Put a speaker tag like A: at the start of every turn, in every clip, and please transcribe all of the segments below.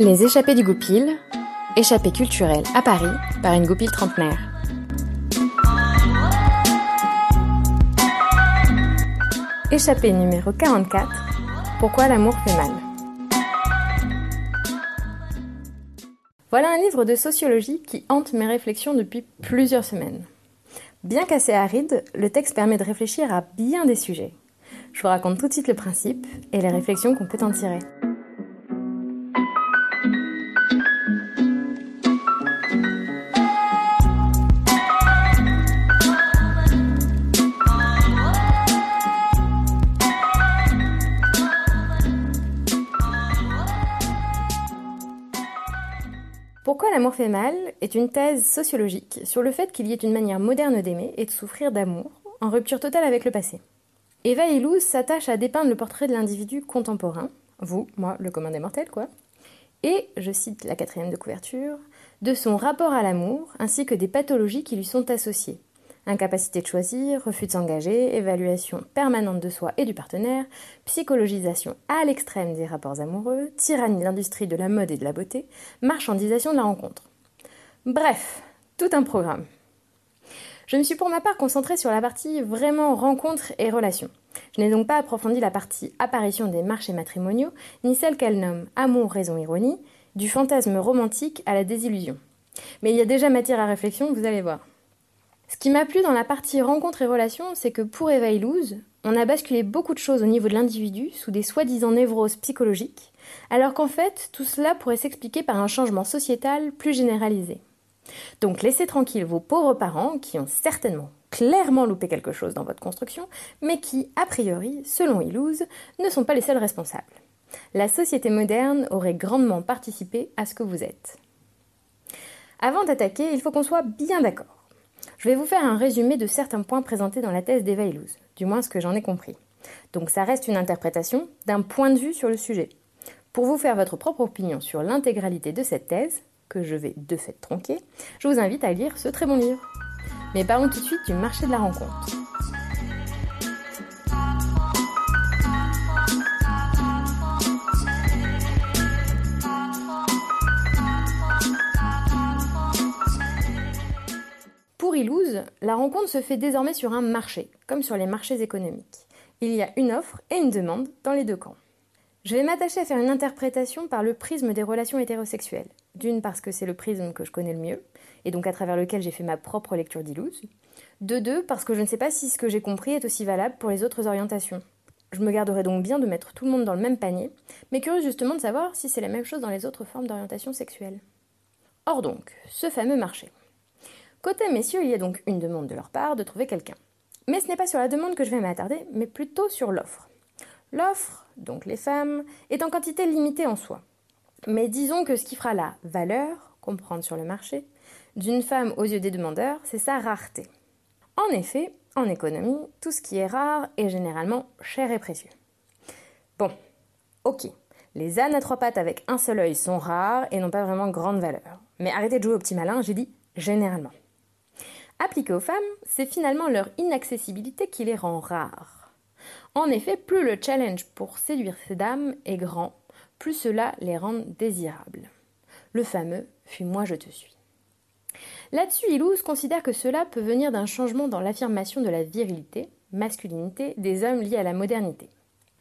A: Les échappées du Goupil, échappée culturelle à Paris par une goupille trentenaire. Échappée numéro 44, Pourquoi l'amour fait mal? Voilà un livre de sociologie qui hante mes réflexions depuis plusieurs semaines. Bien qu'assez aride, le texte permet de réfléchir à bien des sujets. Je vous raconte tout de suite le principe et les réflexions qu'on peut en tirer. Pourquoi l'amour fait mal est une thèse sociologique sur le fait qu'il y ait une manière moderne d'aimer et de souffrir d'amour, en rupture totale avec le passé. Eva Illouz s'attache à dépeindre le portrait de l'individu contemporain, vous, moi, le commun des mortels, quoi, et, je cite la quatrième de couverture, de son rapport à l'amour ainsi que des pathologies qui lui sont associées, Incapacité de choisir, refus de s'engager, évaluation permanente de soi et du partenaire, psychologisation à l'extrême des rapports amoureux, tyrannie de l'industrie de la mode et de la beauté, marchandisation de la rencontre. Bref, tout un programme. Je me suis pour ma part concentrée sur la partie vraiment rencontre et relations. Je n'ai donc pas approfondi la partie apparition des marchés matrimoniaux, ni celle qu'elle nomme amour, raison, ironie, du fantasme romantique à la désillusion. Mais il y a déjà matière à réflexion, vous allez voir. Ce qui m'a plu dans la partie rencontre et relations, c'est que pour Eva Illouz, on a basculé beaucoup de choses au niveau de l'individu sous des soi-disant névroses psychologiques, alors qu'en fait, tout cela pourrait s'expliquer par un changement sociétal plus généralisé. Donc laissez tranquilles vos pauvres parents qui ont certainement clairement loupé quelque chose dans votre construction, mais qui, a priori, selon Illouz, ne sont pas les seuls responsables. La société moderne aurait grandement participé à ce que vous êtes. Avant d'attaquer, il faut qu'on soit bien d'accord. Je vais vous faire un résumé de certains points présentés dans la thèse d'Eva Illouz, du moins ce que j'en ai compris? Donc ça reste une interprétation d'un point de vue sur le sujet. Pour vous faire votre propre opinion sur l'intégralité de cette thèse, que je vais de fait tronquer, je vous invite à lire ce très bon livre. Mais parlons tout de suite du marché de la rencontre. Pour la rencontre se fait désormais sur un marché, comme sur les marchés économiques. Il y a une offre et une demande dans les deux camps. Je vais m'attacher à faire une interprétation par le prisme des relations hétérosexuelles. D'une parce que c'est le prisme que je connais le mieux, et donc à travers lequel j'ai fait ma propre lecture d'Illouz. De deux parce que je ne sais pas si ce que j'ai compris est aussi valable pour les autres orientations. Je me garderai donc bien de mettre tout le monde dans le même panier, mais curieux justement de savoir si c'est la même chose dans les autres formes d'orientation sexuelle. Or donc, ce fameux marché. Côté messieurs, il y a donc une demande de leur part de trouver quelqu'un. Mais ce n'est pas sur la demande que je vais m'attarder, mais plutôt sur l'offre. L'offre, donc les femmes, est en quantité limitée en soi. Mais disons que ce qui fera la valeur, comprendre sur le marché, d'une femme aux yeux des demandeurs, c'est sa rareté. En effet, en économie, tout ce qui est rare est généralement cher et précieux. Bon, ok, les ânes à trois pattes avec un seul œil sont rares et n'ont pas vraiment grande valeur. Mais arrêtez de jouer au petit malin, j'ai dit généralement. Appliqué aux femmes, c'est finalement leur inaccessibilité qui les rend rares. En effet, plus le challenge pour séduire ces dames est grand, plus cela les rend désirables. Le fameux Fuis-moi, je te suis. Là-dessus, Illouz considère que cela peut venir d'un changement dans l'affirmation de la virilité, masculinité des hommes liés à la modernité.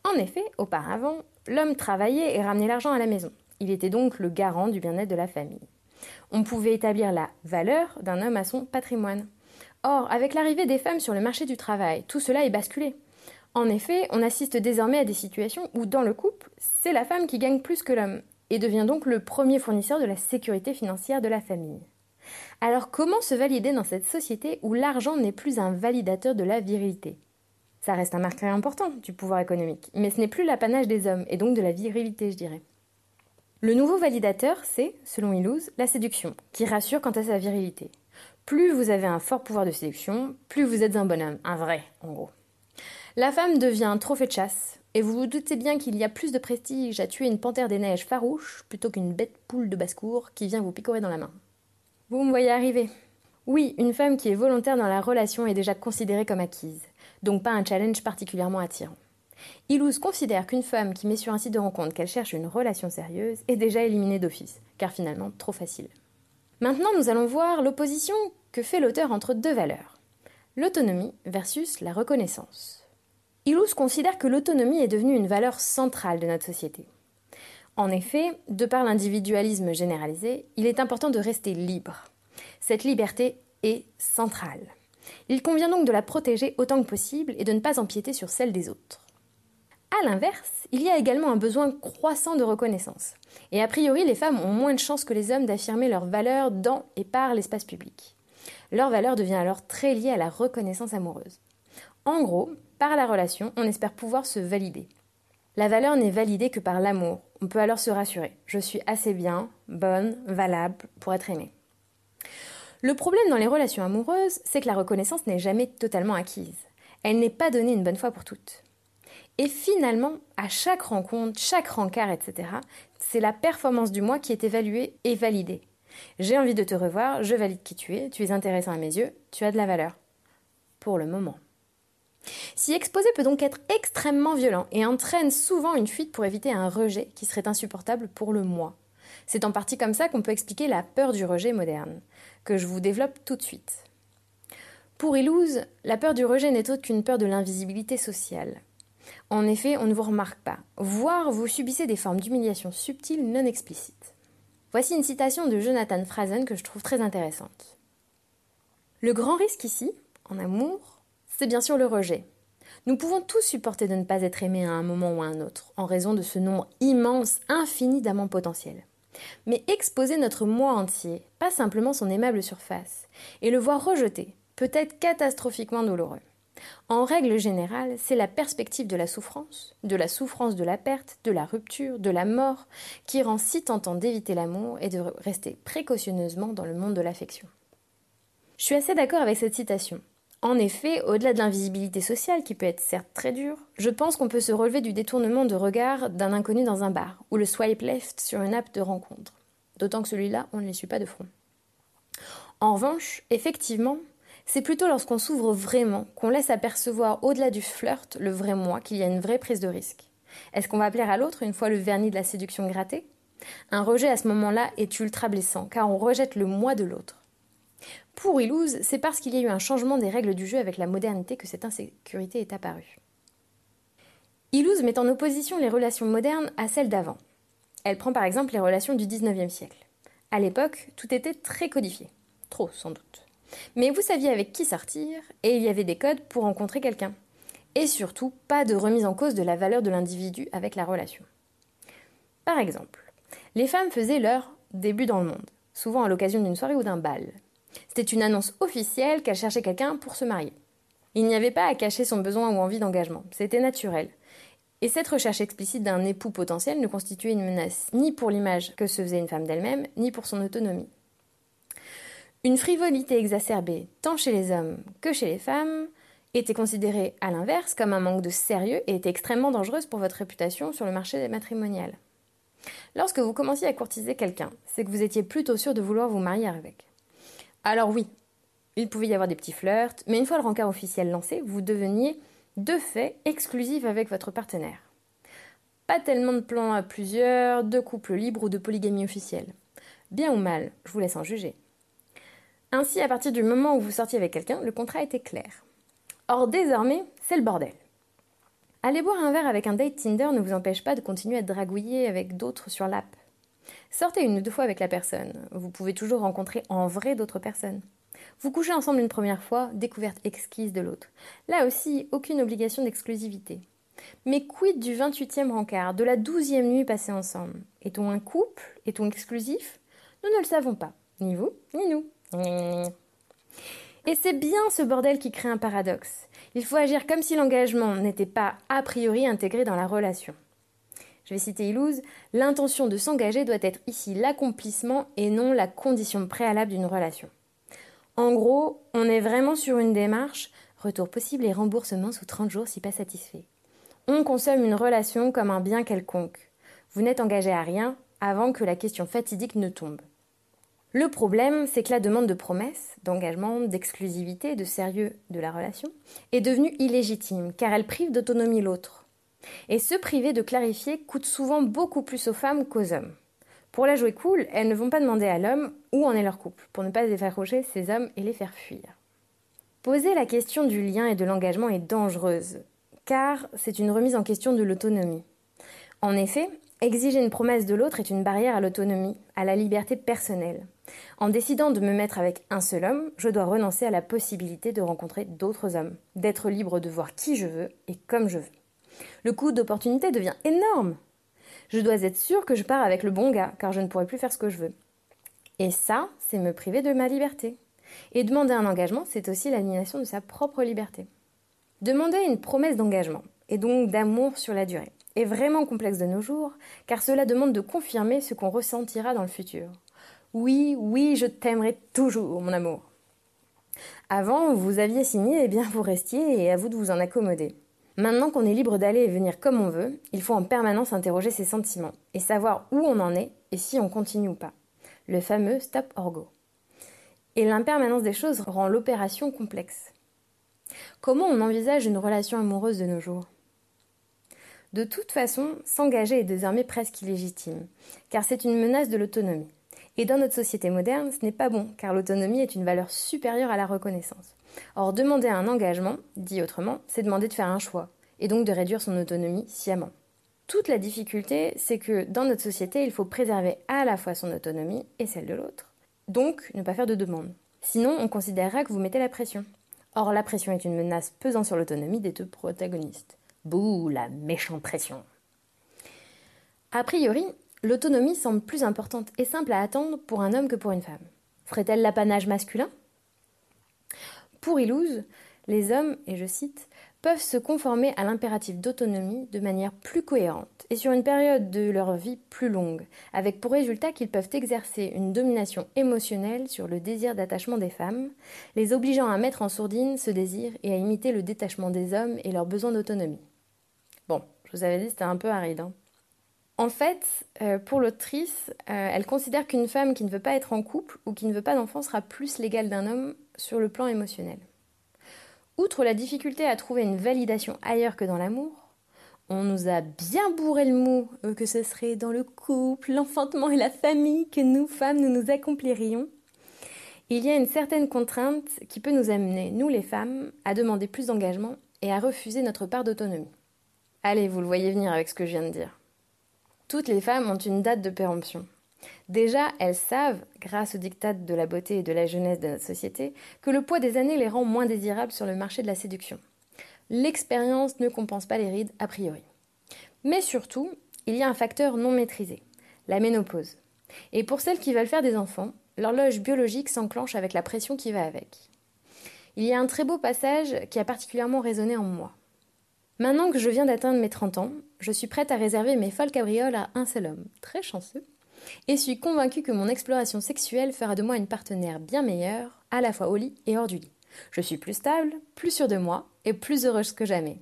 A: En effet, auparavant, l'homme travaillait et ramenait l'argent à la maison. Il était donc le garant du bien-être de la famille on pouvait établir la valeur d'un homme à son patrimoine. Or, avec l'arrivée des femmes sur le marché du travail, tout cela est basculé. En effet, on assiste désormais à des situations où, dans le couple, c'est la femme qui gagne plus que l'homme, et devient donc le premier fournisseur de la sécurité financière de la famille. Alors comment se valider dans cette société où l'argent n'est plus un validateur de la virilité? Ça reste un marqueur important du pouvoir économique, mais ce n'est plus l'apanage des hommes, et donc de la virilité, je dirais. Le nouveau validateur, c'est, selon Illouz, la séduction, qui rassure quant à sa virilité. Plus vous avez un fort pouvoir de séduction, plus vous êtes un bonhomme, un vrai, en gros. La femme devient un trophée de chasse, et vous vous doutez bien qu'il y a plus de prestige à tuer une panthère des neiges farouche plutôt qu'une bête poule de basse-cour qui vient vous picorer dans la main. Vous me voyez arriver. Oui, une femme qui est volontaire dans la relation est déjà considérée comme acquise, donc pas un challenge particulièrement attirant. Ilouz considère qu'une femme qui met sur un site de rencontre qu'elle cherche une relation sérieuse est déjà éliminée d'office, car finalement trop facile. Maintenant, nous allons voir l'opposition que fait l'auteur entre deux valeurs l'autonomie versus la reconnaissance. Ilouz considère que l'autonomie est devenue une valeur centrale de notre société. En effet, de par l'individualisme généralisé, il est important de rester libre. Cette liberté est centrale. Il convient donc de la protéger autant que possible et de ne pas empiéter sur celle des autres. A l'inverse, il y a également un besoin croissant de reconnaissance. Et a priori, les femmes ont moins de chances que les hommes d'affirmer leur valeur dans et par l'espace public. Leur valeur devient alors très liée à la reconnaissance amoureuse. En gros, par la relation, on espère pouvoir se valider. La valeur n'est validée que par l'amour. On peut alors se rassurer. Je suis assez bien, bonne, valable pour être aimée. Le problème dans les relations amoureuses, c'est que la reconnaissance n'est jamais totalement acquise. Elle n'est pas donnée une bonne fois pour toutes. Et finalement, à chaque rencontre, chaque rencard, etc., c'est la performance du moi qui est évaluée et validée. J'ai envie de te revoir, je valide qui tu es, tu es intéressant à mes yeux, tu as de la valeur. Pour le moment. Si exposer peut donc être extrêmement violent et entraîne souvent une fuite pour éviter un rejet qui serait insupportable pour le moi. C'est en partie comme ça qu'on peut expliquer la peur du rejet moderne, que je vous développe tout de suite. Pour Ilouz, la peur du rejet n'est autre qu'une peur de l'invisibilité sociale. En effet, on ne vous remarque pas, voire vous subissez des formes d'humiliation subtiles non explicites. Voici une citation de Jonathan Frazen que je trouve très intéressante. Le grand risque ici, en amour, c'est bien sûr le rejet. Nous pouvons tous supporter de ne pas être aimés à un moment ou à un autre, en raison de ce nombre immense, infini d'amants potentiels. Mais exposer notre moi entier, pas simplement son aimable surface, et le voir rejeté, peut être catastrophiquement douloureux. En règle générale, c'est la perspective de la souffrance, de la souffrance de la perte, de la rupture, de la mort, qui rend si tentant d'éviter l'amour et de rester précautionneusement dans le monde de l'affection. Je suis assez d'accord avec cette citation. En effet, au-delà de l'invisibilité sociale, qui peut être certes très dure, je pense qu'on peut se relever du détournement de regard d'un inconnu dans un bar, ou le swipe left sur une app de rencontre. D'autant que celui-là, on ne les suit pas de front. En revanche, effectivement, c'est plutôt lorsqu'on s'ouvre vraiment, qu'on laisse apercevoir au-delà du flirt le vrai moi, qu'il y a une vraie prise de risque. Est-ce qu'on va plaire à l'autre une fois le vernis de la séduction gratté Un rejet à ce moment-là est ultra blessant, car on rejette le moi de l'autre. Pour Ilouz, c'est parce qu'il y a eu un changement des règles du jeu avec la modernité que cette insécurité est apparue. Ilouz met en opposition les relations modernes à celles d'avant. Elle prend par exemple les relations du XIXe siècle. À l'époque, tout était très codifié. Trop, sans doute. Mais vous saviez avec qui sortir, et il y avait des codes pour rencontrer quelqu'un. Et surtout, pas de remise en cause de la valeur de l'individu avec la relation. Par exemple, les femmes faisaient leur début dans le monde, souvent à l'occasion d'une soirée ou d'un bal. C'était une annonce officielle qu'elle cherchait quelqu'un pour se marier. Il n'y avait pas à cacher son besoin ou envie d'engagement, c'était naturel. Et cette recherche explicite d'un époux potentiel ne constituait une menace ni pour l'image que se faisait une femme d'elle-même, ni pour son autonomie. Une frivolité exacerbée, tant chez les hommes que chez les femmes, était considérée à l'inverse comme un manque de sérieux et était extrêmement dangereuse pour votre réputation sur le marché matrimonial. Lorsque vous commenciez à courtiser quelqu'un, c'est que vous étiez plutôt sûr de vouloir vous marier avec. Alors oui, il pouvait y avoir des petits flirts, mais une fois le rencard officiel lancé, vous deveniez de fait exclusif avec votre partenaire. Pas tellement de plans à plusieurs, de couples libres ou de polygamie officielle. Bien ou mal, je vous laisse en juger. Ainsi, à partir du moment où vous sortiez avec quelqu'un, le contrat était clair. Or, désormais, c'est le bordel. Aller boire un verre avec un date Tinder ne vous empêche pas de continuer à dragouiller avec d'autres sur l'app. Sortez une ou deux fois avec la personne. Vous pouvez toujours rencontrer en vrai d'autres personnes. Vous couchez ensemble une première fois, découverte exquise de l'autre. Là aussi, aucune obligation d'exclusivité. Mais quid du 28e rencard, de la 12e nuit passée ensemble? Est-on un couple? Est-on exclusif? Nous ne le savons pas. Ni vous, ni nous. Et c'est bien ce bordel qui crée un paradoxe. Il faut agir comme si l'engagement n'était pas a priori intégré dans la relation je vais citer Ilouz, l'intention de s'engager doit être ici l'accomplissement et non la condition préalable d'une relation. En gros, on est vraiment sur une démarche retour possible et remboursement sous 30 jours si pas satisfait. On consomme une relation comme un bien quelconque. Vous n'êtes engagé à rien avant que la question fatidique ne tombe. Le problème, c'est que la demande de promesse, d'engagement, d'exclusivité, de sérieux de la relation est devenue illégitime, car elle prive d'autonomie l'autre. Et se priver de clarifier coûte souvent beaucoup plus aux femmes qu'aux hommes. Pour la jouer cool, elles ne vont pas demander à l'homme où en est leur couple, pour ne pas effaroucher ces hommes et les faire fuir. Poser la question du lien et de l'engagement est dangereuse, car c'est une remise en question de l'autonomie. En effet, exiger une promesse de l'autre est une barrière à l'autonomie, à la liberté personnelle. En décidant de me mettre avec un seul homme, je dois renoncer à la possibilité de rencontrer d'autres hommes, d'être libre de voir qui je veux et comme je veux. Le coût d'opportunité devient énorme. Je dois être sûre que je pars avec le bon gars, car je ne pourrai plus faire ce que je veux. Et ça, c'est me priver de ma liberté. Et demander un engagement, c'est aussi l'aliénation de sa propre liberté. Demander une promesse d'engagement, et donc d'amour sur la durée, est vraiment complexe de nos jours, car cela demande de confirmer ce qu'on ressentira dans le futur. Oui, oui, je t'aimerai toujours, mon amour. Avant, vous aviez signé, et eh bien vous restiez, et à vous de vous en accommoder. Maintenant qu'on est libre d'aller et venir comme on veut, il faut en permanence interroger ses sentiments et savoir où on en est et si on continue ou pas. Le fameux stop or go. Et l'impermanence des choses rend l'opération complexe. Comment on envisage une relation amoureuse de nos jours? De toute façon, s'engager est désormais presque illégitime, car c'est une menace de l'autonomie. Et dans notre société moderne, ce n'est pas bon, car l'autonomie est une valeur supérieure à la reconnaissance. Or, demander un engagement, dit autrement, c'est demander de faire un choix, et donc de réduire son autonomie sciemment. Toute la difficulté, c'est que dans notre société, il faut préserver à la fois son autonomie et celle de l'autre. Donc, ne pas faire de demande. Sinon, on considérera que vous mettez la pression. Or, la pression est une menace pesant sur l'autonomie des deux protagonistes. Bouh, la méchante pression. A priori, l'autonomie semble plus importante et simple à attendre pour un homme que pour une femme. Ferait-elle l'apanage masculin? Pour Ilouz, les hommes, et je cite, peuvent se conformer à l'impératif d'autonomie de manière plus cohérente et sur une période de leur vie plus longue, avec pour résultat qu'ils peuvent exercer une domination émotionnelle sur le désir d'attachement des femmes, les obligeant à mettre en sourdine ce désir et à imiter le détachement des hommes et leurs besoins d'autonomie. Bon, je vous avais dit c'était un peu aride. Hein. En fait, euh, pour l'autrice, euh, elle considère qu'une femme qui ne veut pas être en couple ou qui ne veut pas d'enfant sera plus l'égale d'un homme sur le plan émotionnel. Outre la difficulté à trouver une validation ailleurs que dans l'amour, on nous a bien bourré le mot euh, que ce serait dans le couple, l'enfantement et la famille que nous, femmes, nous nous accomplirions. Il y a une certaine contrainte qui peut nous amener, nous les femmes, à demander plus d'engagement et à refuser notre part d'autonomie. Allez, vous le voyez venir avec ce que je viens de dire. Toutes les femmes ont une date de péremption. Déjà, elles savent, grâce au diktat de la beauté et de la jeunesse de notre société, que le poids des années les rend moins désirables sur le marché de la séduction. L'expérience ne compense pas les rides a priori. Mais surtout, il y a un facteur non maîtrisé, la ménopause. Et pour celles qui veulent faire des enfants, l'horloge biologique s'enclenche avec la pression qui va avec. Il y a un très beau passage qui a particulièrement résonné en moi. Maintenant que je viens d'atteindre mes 30 ans, je suis prête à réserver mes folles cabrioles à un seul homme, très chanceux, et suis convaincue que mon exploration sexuelle fera de moi une partenaire bien meilleure, à la fois au lit et hors du lit. Je suis plus stable, plus sûre de moi et plus heureuse que jamais.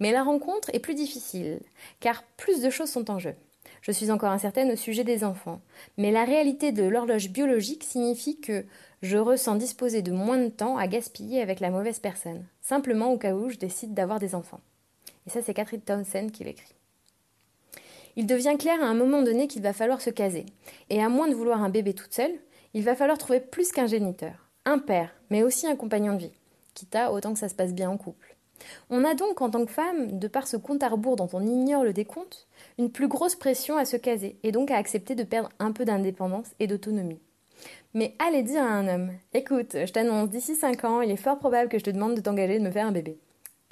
A: Mais la rencontre est plus difficile, car plus de choses sont en jeu. Je suis encore incertaine au sujet des enfants, mais la réalité de l'horloge biologique signifie que je ressens disposer de moins de temps à gaspiller avec la mauvaise personne, simplement au cas où je décide d'avoir des enfants. Et ça, c'est Catherine Townsend qui l'écrit. Il devient clair à un moment donné qu'il va falloir se caser. Et à moins de vouloir un bébé toute seule, il va falloir trouver plus qu'un géniteur, un père, mais aussi un compagnon de vie, quitte à autant que ça se passe bien en couple. On a donc, en tant que femme, de par ce compte à rebours dont on ignore le décompte, une plus grosse pression à se caser, et donc à accepter de perdre un peu d'indépendance et d'autonomie. Mais allez dire à un homme Écoute, je t'annonce, d'ici 5 ans, il est fort probable que je te demande de t'engager de me faire un bébé.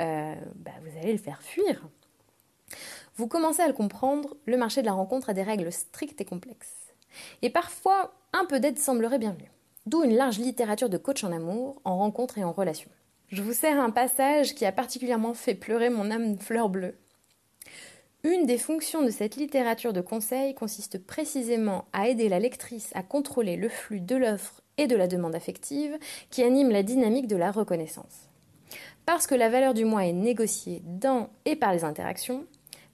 A: Euh, bah, vous allez le faire fuir. Vous commencez à le comprendre, le marché de la rencontre a des règles strictes et complexes. Et parfois, un peu d'aide semblerait bienvenue. D'où une large littérature de coach en amour, en rencontre et en relation. Je vous sers un passage qui a particulièrement fait pleurer mon âme fleur bleue. Une des fonctions de cette littérature de conseil consiste précisément à aider la lectrice à contrôler le flux de l'offre et de la demande affective qui anime la dynamique de la reconnaissance. Parce que la valeur du moi est négociée dans et par les interactions,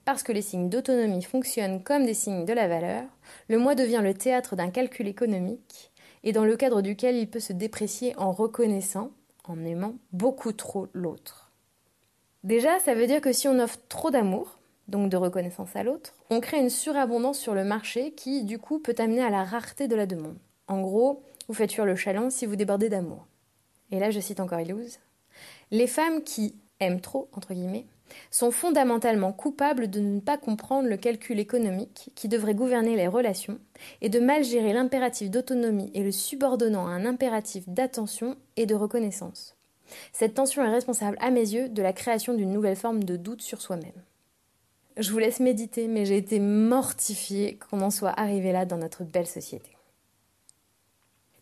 A: parce que les signes d'autonomie fonctionnent comme des signes de la valeur, le moi devient le théâtre d'un calcul économique, et dans le cadre duquel il peut se déprécier en reconnaissant, en aimant beaucoup trop l'autre. Déjà, ça veut dire que si on offre trop d'amour, donc de reconnaissance à l'autre, on crée une surabondance sur le marché qui, du coup, peut amener à la rareté de la demande. En gros, vous faites fuir le chaland si vous débordez d'amour. Et là, je cite encore Illouz. Les femmes qui aiment trop, sont fondamentalement coupables de ne pas comprendre le calcul économique qui devrait gouverner les relations et de mal gérer l'impératif d'autonomie et le subordonnant à un impératif d'attention et de reconnaissance. Cette tension est responsable, à mes yeux, de la création d'une nouvelle forme de doute sur soi-même. Je vous laisse méditer, mais j'ai été mortifiée qu'on en soit arrivé là dans notre belle société.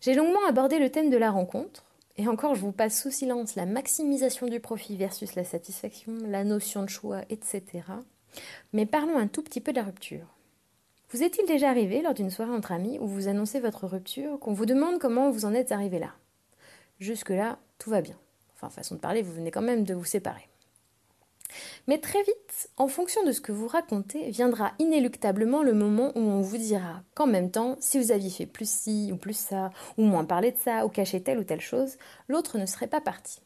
A: J'ai longuement abordé le thème de la rencontre, et encore je vous passe sous silence la maximisation du profit versus la satisfaction, la notion de choix, etc. Mais parlons un tout petit peu de la rupture. Vous est-il déjà arrivé lors d'une soirée entre amis où vous annoncez votre rupture, qu'on vous demande comment vous en êtes arrivé là? Jusque-là, tout va bien. Enfin, façon de parler, vous venez quand même de vous séparer. Mais très vite, en fonction de ce que vous racontez, viendra inéluctablement le moment où on vous dira qu'en même temps, si vous aviez fait plus ci ou plus ça, ou moins parlé de ça, ou caché telle ou telle chose, l'autre ne serait pas parti.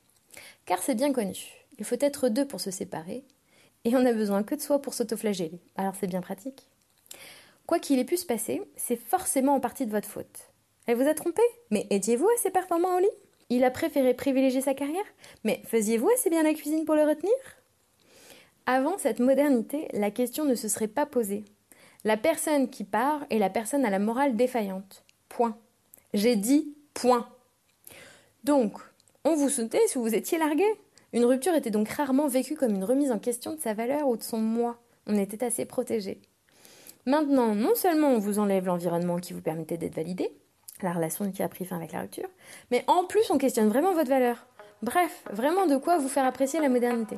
A: Car c'est bien connu, il faut être deux pour se séparer, et on n'a besoin que de soi pour s'autoflageller. Alors c'est bien pratique. Quoi qu'il ait pu se passer, c'est forcément en partie de votre faute. Elle vous a trompé? Mais étiez-vous assez performant au lit Il a préféré privilégier sa carrière? Mais faisiez-vous assez bien la cuisine pour le retenir? Avant cette modernité, la question ne se serait pas posée. La personne qui part est la personne à la morale défaillante. Point. J'ai dit point. Donc, on vous soutenait si vous étiez largué. Une rupture était donc rarement vécue comme une remise en question de sa valeur ou de son moi. On était assez protégé. Maintenant, non seulement on vous enlève l'environnement qui vous permettait d'être validé, la relation qui a pris fin avec la rupture, mais en plus on questionne vraiment votre valeur. Bref, vraiment de quoi vous faire apprécier la modernité.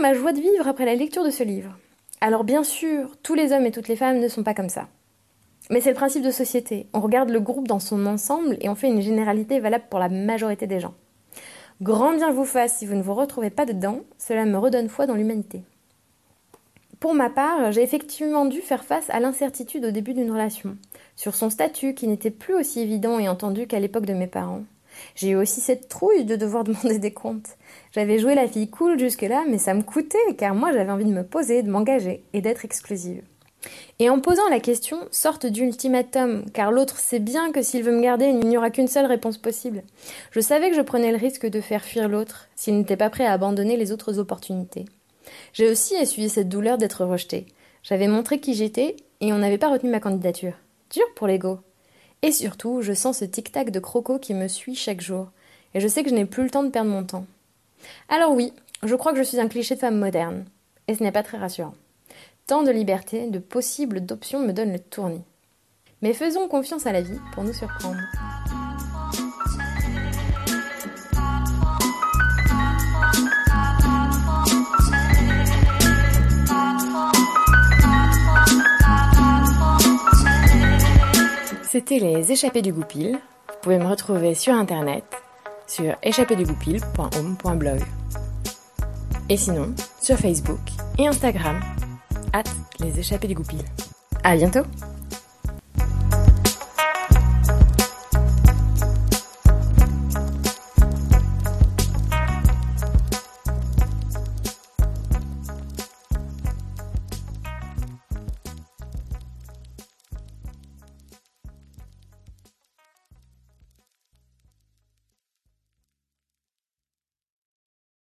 A: Ma joie de vivre après la lecture de ce livre. Alors bien sûr, tous les hommes et toutes les femmes ne sont pas comme ça. Mais c'est le principe de société. On regarde le groupe dans son ensemble et on fait une généralité valable pour la majorité des gens. Grand bien vous fasse si vous ne vous retrouvez pas dedans, cela me redonne foi dans l'humanité. Pour ma part, j'ai effectivement dû faire face à l'incertitude au début d'une relation, sur son statut qui n'était plus aussi évident et entendu qu'à l'époque de mes parents, j'ai eu aussi cette trouille de devoir demander des comptes. J'avais joué la fille cool jusque-là, mais ça me coûtait, car moi j'avais envie de me poser, de m'engager et d'être exclusive. Et en posant la question, sorte d'ultimatum, car l'autre sait bien que s'il veut me garder, il n'y aura qu'une seule réponse possible. Je savais que je prenais le risque de faire fuir l'autre, s'il n'était pas prêt à abandonner les autres opportunités. J'ai aussi essuyé cette douleur d'être rejetée. J'avais montré qui j'étais, et on n'avait pas retenu ma candidature. Dur pour l'ego. Et surtout, je sens ce tic-tac de croco qui me suit chaque jour, et je sais que je n'ai plus le temps de perdre mon temps. Alors oui, je crois que je suis un cliché de femme moderne, et ce n'est pas très rassurant. Tant de liberté, de possibles d'options me donnent le tournis. Mais faisons confiance à la vie pour nous surprendre. C'était les échappées du goupil. Vous pouvez me retrouver sur internet sur échappédugoupil.home.blog. Et sinon, sur Facebook et Instagram, at les échappées du goupil. À bientôt!